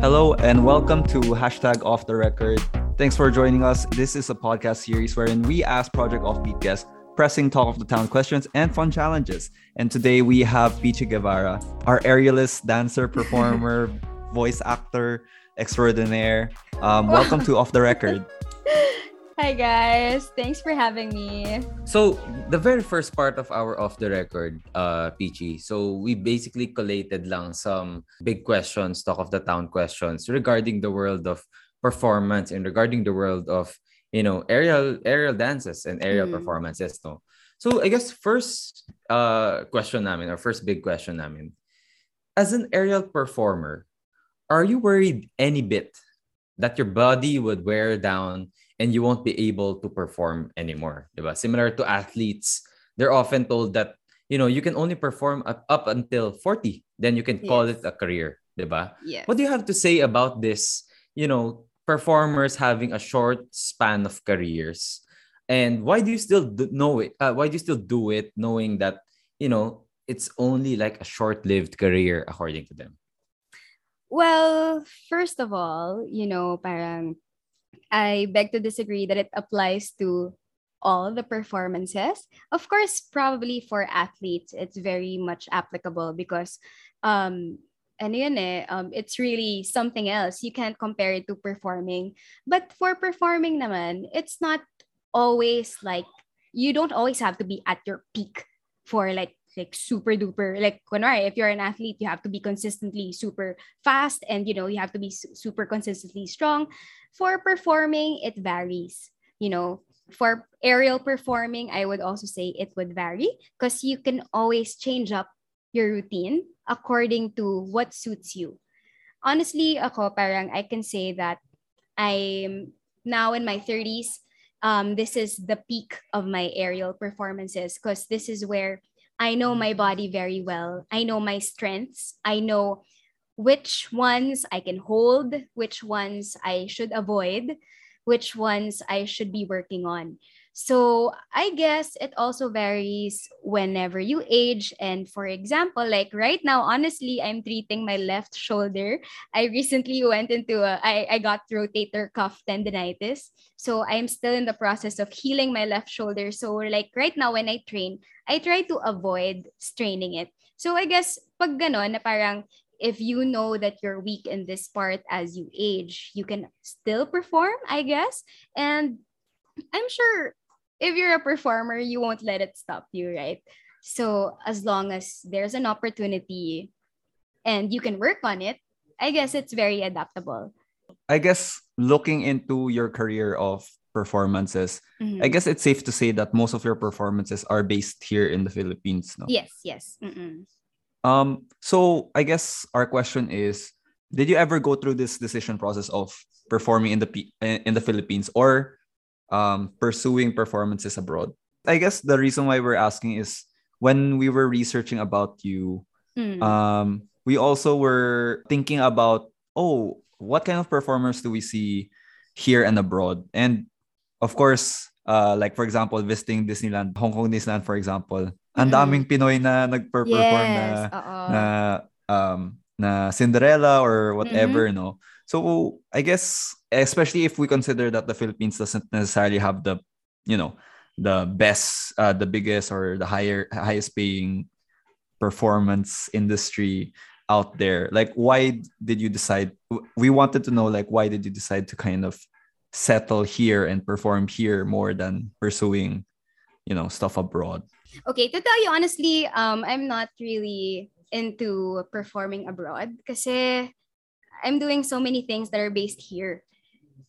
Hello and welcome to hashtag off the record. Thanks for joining us. This is a podcast series wherein we ask Project Offbeat guests pressing talk of the town questions and fun challenges. And today we have Pichi Guevara, our aerialist, dancer, performer, voice actor extraordinaire. Um, welcome to Off the Record. Hi guys, thanks for having me. So the very first part of our off the record, uh, Peachy. So we basically collated lang some big questions, talk of the town questions regarding the world of performance and regarding the world of you know aerial aerial dances and aerial mm. performances. No. So I guess first uh question namin or first big question namin, as an aerial performer, are you worried any bit that your body would wear down and you won't be able to perform anymore. Diba? Similar to athletes, they're often told that you know you can only perform up, up until 40, then you can call it a career. Diba? Yes. What do you have to say about this? You know, performers having a short span of careers, and why do you still do, know it? Uh, why do you still do it, knowing that you know it's only like a short-lived career according to them? Well, first of all, you know, parang I beg to disagree that it applies to all the performances. Of course, probably for athletes, it's very much applicable because um, ano yun eh, um, it's really something else. You can't compare it to performing. But for performing naman, it's not always like, you don't always have to be at your peak for like like super duper like kunwari, if you're an athlete you have to be consistently super fast and you know you have to be su- super consistently strong. For performing it varies you know. For aerial performing i would also say it would vary because you can always change up your routine according to what suits you. Honestly ako parang i can say that i'm now in my 30s um, this is the peak of my aerial performances because this is where I know my mm. body very well. I know my strengths. I know which ones I can hold, which ones I should avoid, which ones I should be working on. So I guess it also varies whenever you age. And for example, like right now, honestly, I'm treating my left shoulder. I recently went into a, I, I got rotator cuff tendonitis. So I'm still in the process of healing my left shoulder. So like right now when I train, I try to avoid straining it. So I guess pag ganon na parang if you know that you're weak in this part as you age, you can still perform, I guess. And I'm sure if you're a performer, you won't let it stop you, right? So as long as there's an opportunity and you can work on it, I guess it's very adaptable. I guess looking into your career of performances, mm-hmm. I guess it's safe to say that most of your performances are based here in the Philippines. No? Yes, yes. Mm-mm. Um, so I guess our question is, did you ever go through this decision process of performing in the in the Philippines, or um, pursuing performances abroad. I guess the reason why we're asking is when we were researching about you, mm. um, we also were thinking about, oh, what kind of performers do we see here and abroad? And of course, uh, like for example, visiting Disneyland, Hong Kong Disneyland, for example, ang daming Pinoy na nagper-perform yes, na, na, um, na Cinderella or whatever, mm-hmm. no? So I guess especially if we consider that the Philippines doesn't necessarily have the, you know, the best, uh, the biggest or the higher highest paying performance industry out there. Like, why did you decide? We wanted to know, like, why did you decide to kind of settle here and perform here more than pursuing, you know, stuff abroad? Okay, to tell you honestly, um, I'm not really into performing abroad because I'm doing so many things that are based here.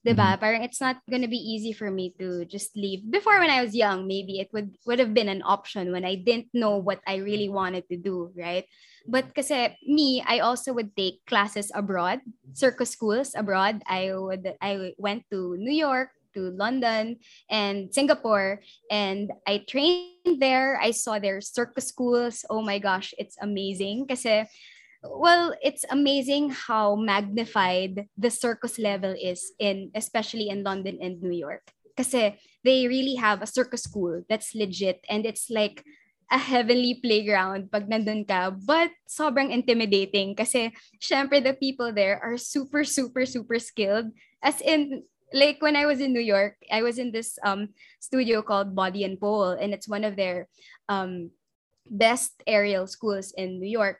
Diba? Mm-hmm. Parang it's not gonna be easy for me to just leave. Before when I was young, maybe it would would have been an option when I didn't know what I really wanted to do, right? But kasi me, I also would take classes abroad, circus schools abroad. I would I went to New York, to London and Singapore and I trained there. I saw their circus schools. Oh my gosh, it's amazing kasi well it's amazing how magnified the circus level is in especially in london and new york because they really have a circus school that's legit and it's like a heavenly playground pag nandun ka, but sobrang intimidating kasi syempre the people there are super, super, super skilled. As in, like when I was in New York, I was in this um studio called Body and Pole, and it's one of their um best aerial schools in New York.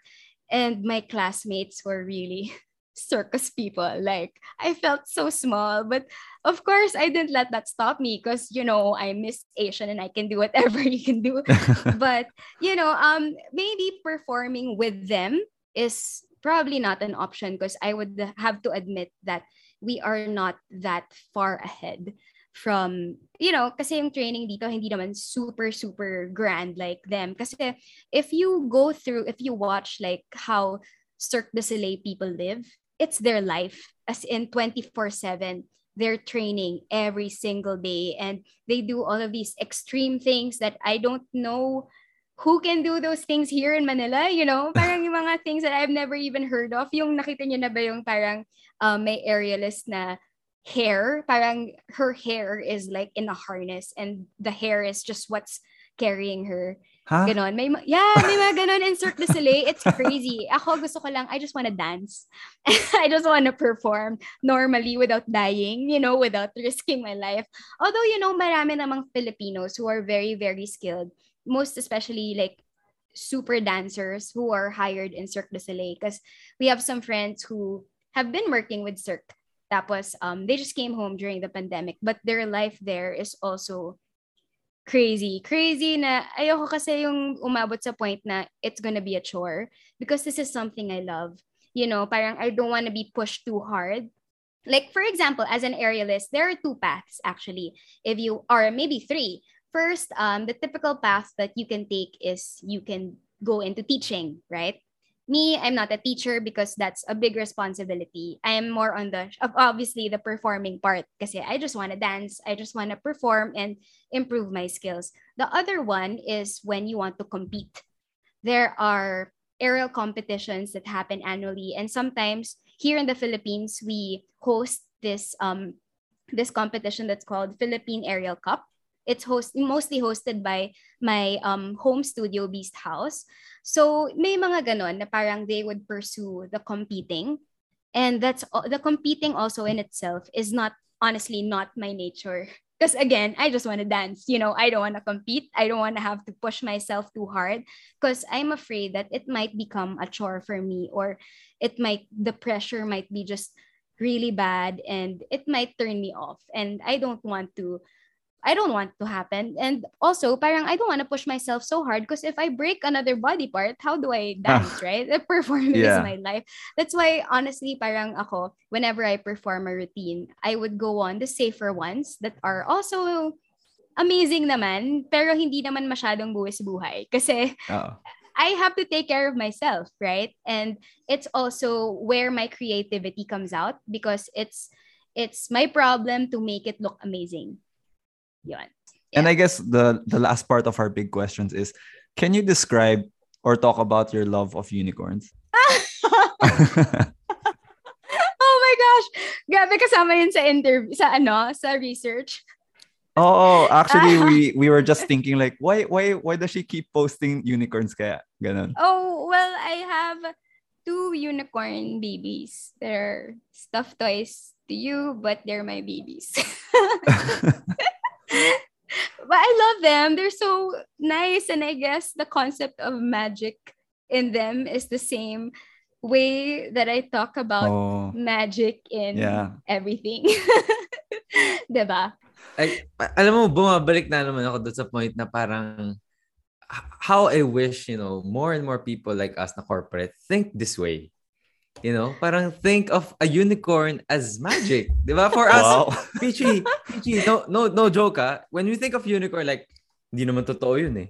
And my classmates were really circus people. Like I felt so small, but of course I didn't let that stop me because you know I'm Miss Asian and I can do whatever you can do. but you know, um, maybe performing with them is probably not an option because I would have to admit that we are not that far ahead from you know kasi yung training dito hindi naman super super grand like them kasi if you go through if you watch like how Cirque du Soleil people live it's their life as in 24/7 they're training every single day and they do all of these extreme things that I don't know who can do those things here in Manila, you know? Parang yung mga things that I've never even heard of. Yung nakita niyo na ba yung parang uh, may aerialist na hair, parang her hair is like in a harness and the hair is just what's carrying her. Huh? Ganon. May, ma- yeah, may mga ganon in Cirque du Soleil. It's crazy. Ako gusto ko lang, I just want to dance. I just want to perform normally without dying, you know, without risking my life. Although, you know, marami namang Filipinos who are very, very skilled. Most especially like super dancers who are hired in Cirque du Soleil. Because we have some friends who have been working with Cirque. Tapos, um, they just came home during the pandemic. But their life there is also crazy. Crazy na ayoko kasi yung umabot sa point na it's gonna be a chore because this is something I love. You know, parang I don't want to be pushed too hard. Like for example, as an aerialist, there are two paths actually. If you are maybe three. First, um, the typical path that you can take is you can go into teaching, right? Me i'm not a teacher because that's a big responsibility. I am more on the obviously the performing part because i just want to dance i just want to perform and improve my skills. The other one is when you want to compete. There are aerial competitions that happen annually and sometimes here in the philippines we host this um this competition that's called philippine aerial cup it's host mostly hosted by my um, home studio Beast House. So may mga ganon na parang they would pursue the competing. And that's the competing also in itself is not honestly not my nature. Because again, I just want to dance. You know, I don't want to compete. I don't want to have to push myself too hard because I'm afraid that it might become a chore for me or it might, the pressure might be just really bad and it might turn me off. And I don't want to I don't want to happen. And also, parang I don't want to push myself so hard because if I break another body part, how do I dance, right? The performance yeah. is my life. That's why, honestly, parang ako, whenever I perform a routine, I would go on the safer ones that are also amazing naman, pero hindi naman masyadong buwis buhay. Kasi, Uh-oh. I have to take care of myself, right? And it's also where my creativity comes out because it's it's my problem to make it look amazing. Yun. Yeah. And I guess the the last part of our big questions is can you describe or talk about your love of unicorns? oh my gosh. Grabe kasama yun sa interview sa ano, sa research. Oh, actually we we were just thinking like why why why does she keep posting unicorns kaya ganun? Oh, well, I have two unicorn babies. They're stuffed toys to you, but they're my babies. but I love them. They're so nice. And I guess the concept of magic in them is the same way that I talk about oh, magic in yeah. everything. diba? Ay, alam mo, bumabalik na naman ako doon sa point na parang how I wish, you know, more and more people like us na corporate think this way. You know, parang think of a unicorn as magic. Di ba? For us, wow. Pichi, Pichi, no, no, no joke ah. When we think of unicorn, like, hindi naman totoo yun eh.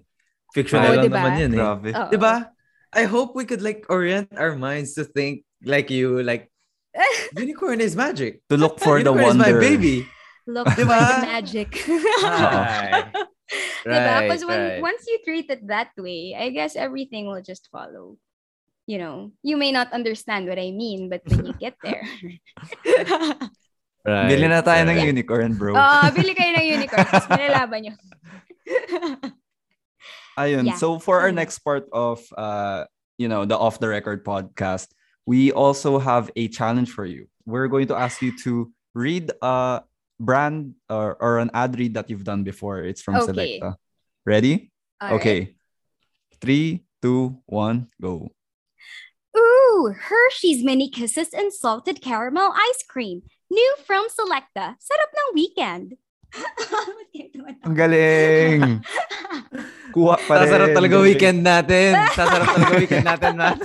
Fictional oh, lang diba? naman yun eh. Grabe. Di ba? I hope we could like orient our minds to think like you, like, unicorn is magic. To look for the wonder. is my baby. Look diba? for the magic. right. Right, Because when right. once you treat it that way, I guess everything will just follow you know, you may not understand what I mean, but when you get there. right. Bili na tayo right. ng unicorn, bro. Oo, uh, bili kayo ng unicorn. Tapos nilalaban nyo. Ayun. Yeah. So for our next part of uh you know the off the record podcast, we also have a challenge for you. We're going to ask you to read a brand or, or an ad read that you've done before. It's from Okay. Selecta. Ready? All right. okay. Three, two, one, go. Ooh, Hershey's Mini Kisses and Salted Caramel Ice Cream. New from Selecta. Sarap ng weekend. Ba't kayo tumatawa? Ang galing! Kuha pa rin. Sasarap talaga weekend natin. Sasarap talaga weekend natin, Matt.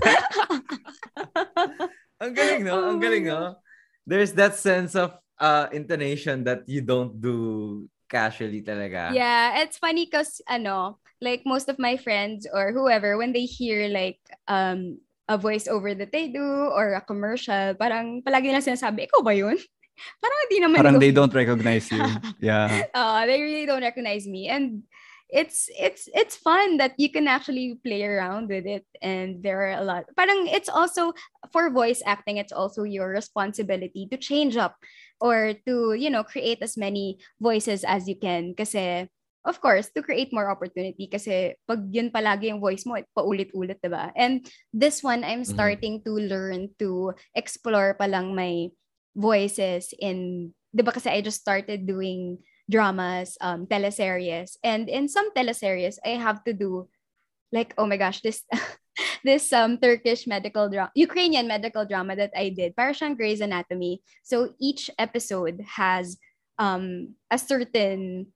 Ang galing, no? Ang my galing, no? There's that sense of uh, intonation that you don't do casually talaga. Yeah, it's funny because ano, like most of my friends or whoever, when they hear like um a voiceover that they do or a commercial, parang palagi nila sinasabi, ikaw ba yun? parang hindi naman Parang they don't recognize you. Yeah. uh, they really don't recognize me and it's it's it's fun that you can actually play around with it and there are a lot parang it's also for voice acting it's also your responsibility to change up or to you know create as many voices as you can kasi of course to create more opportunity kasi pag yun palagi yung voice mo paulit-ulit diba and this one I'm Mhm. starting to learn to explore pa lang my voices in 'di ba kasi I just started doing dramas, um, teleseries. And in some teleseries, I have to do like, oh my gosh, this this um Turkish medical drama, Ukrainian medical drama that I did, para siyang Grey's Anatomy. So each episode has um a certain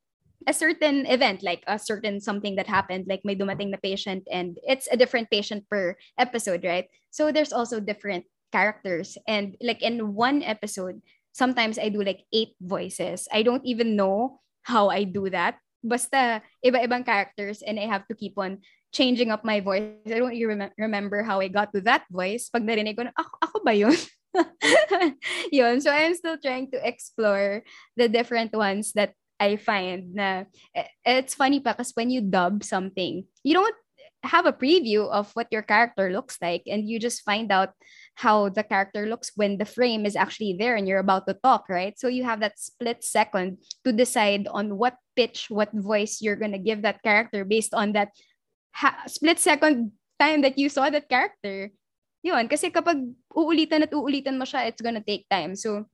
a certain event, like a certain something that happened, like may dumating na patient and it's a different patient per episode, right? So there's also different characters. And like in one episode, sometimes I do like eight voices. I don't even know how I do that. Basta iba-ibang characters and I have to keep on changing up my voice. I don't even remem- remember how I got to that voice. Pag narinig ko, ako, ako ba yun? yun. So I'm still trying to explore the different ones that I find na eh, it's funny because when you dub something, you don't have a preview of what your character looks like and you just find out how the character looks when the frame is actually there and you're about to talk, right? So you have that split second to decide on what pitch, what voice you're going to give that character based on that ha- split second time that you saw that character. Yun, kasi kapag uulitan at uulitan mo siya, it's gonna take time. So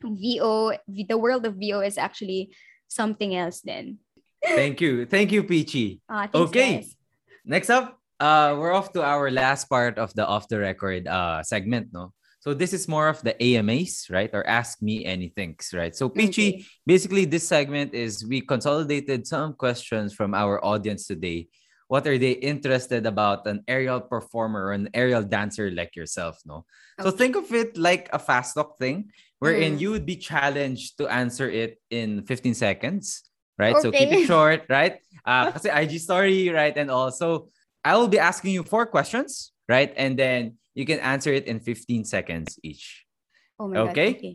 VO, the world of VO is actually something else then. Thank you. Thank you, Peachy. Ah, thanks, Okay. guys. Next up, uh, we're off to our last part of the off the record uh, segment, no? So this is more of the AMAs, right? Or ask me anything, right? So Peachy, Okay. basically this segment is we consolidated some questions from our audience today. What are they interested about an aerial performer or an aerial dancer like yourself, no? So think of it like a fast talk thing wherein Mm. you would be challenged to answer it in 15 seconds, right? So keep it short, right? Uh, kasi IG story, right? And also, I will be asking you four questions, right? And then you can answer it in 15 seconds each. Oh my Okay. God. Okay.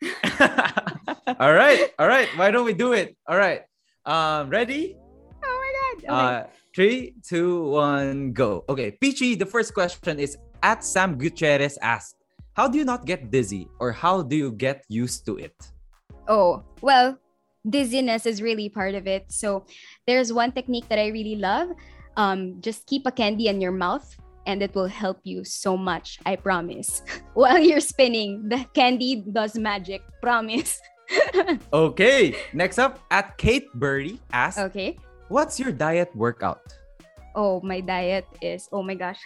all right, all right. Why don't we do it? All right. Um, ready? Oh my God. Okay. Uh, three, two, one, go. Okay, Peachy, the first question is at Sam Gutierrez asked, How do you not get dizzy or how do you get used to it? Oh, well, dizziness is really part of it. So there's one technique that I really love. Um, just keep a candy in your mouth and it will help you so much. I promise. While you're spinning, the candy does magic. Promise. Okay, next up at Kate Burry asked, okay. What's your diet workout? Oh, my diet is, oh my gosh.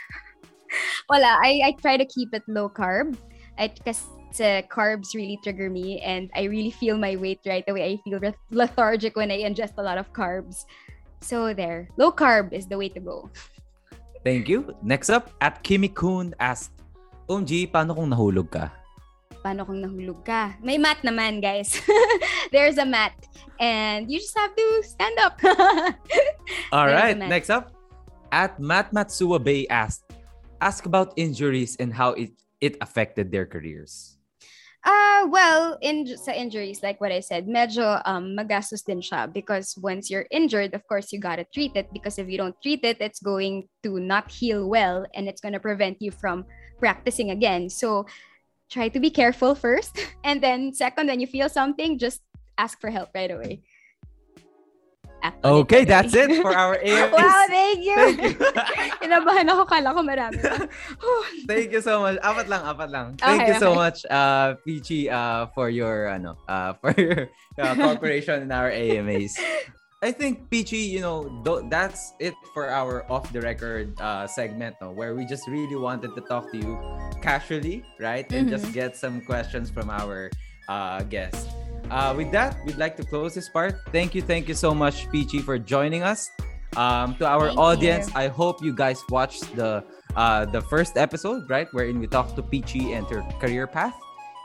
Wala, I, I try to keep it low carb. I, kasi carbs really trigger me and I really feel my weight right away. I feel lethargic when I ingest a lot of carbs. So there, low carb is the way to go. Thank you. Next up at Kimi Kun asked, OMG, paano kung nahulog ka? Paano kung nahulog ka? May mat naman, guys. There's a mat. And you just have to stand up. All right, next up at Matt Matsua Bay asked, Ask about injuries and how it, it affected their careers. Uh, well, in sa injuries, like what I said, medyo um, magastos din siya because once you're injured, of course, you gotta treat it because if you don't treat it, it's going to not heal well and it's gonna prevent you from practicing again. So try to be careful first. And then second, when you feel something, just ask for help right away. Okay, that's it for our AMAs. Wow, thank you. Thank you. Kinabahan ako, kala ko marami. Thank you so much. Apat lang, apat lang. Thank Okay, you so okay. much, uh, Peachy, uh, for your, ano, uh, for your uh, cooperation in our AMAs. I think Peachy, you know, th- that's it for our off the record uh, segment, no, where we just really wanted to talk to you casually, right, and just Mhm. get some questions from our uh, guests. Uh, with that, we'd like to close this part. Thank you, thank you so much, Peachy, for joining us. Um, to our Thank audience, you. I hope you guys watched the uh, the first episode, right, wherein we talked to Peachy and her career path.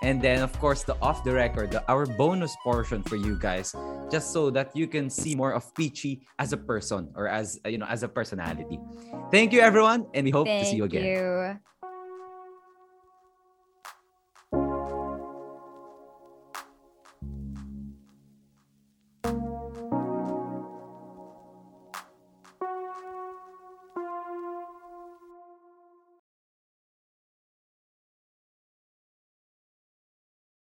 And then, of course, the off the record, the, our bonus portion for you guys, just so that you can see more of Peachy as a person or as you know as a personality. Thank you, everyone, and we hope to see you again. you.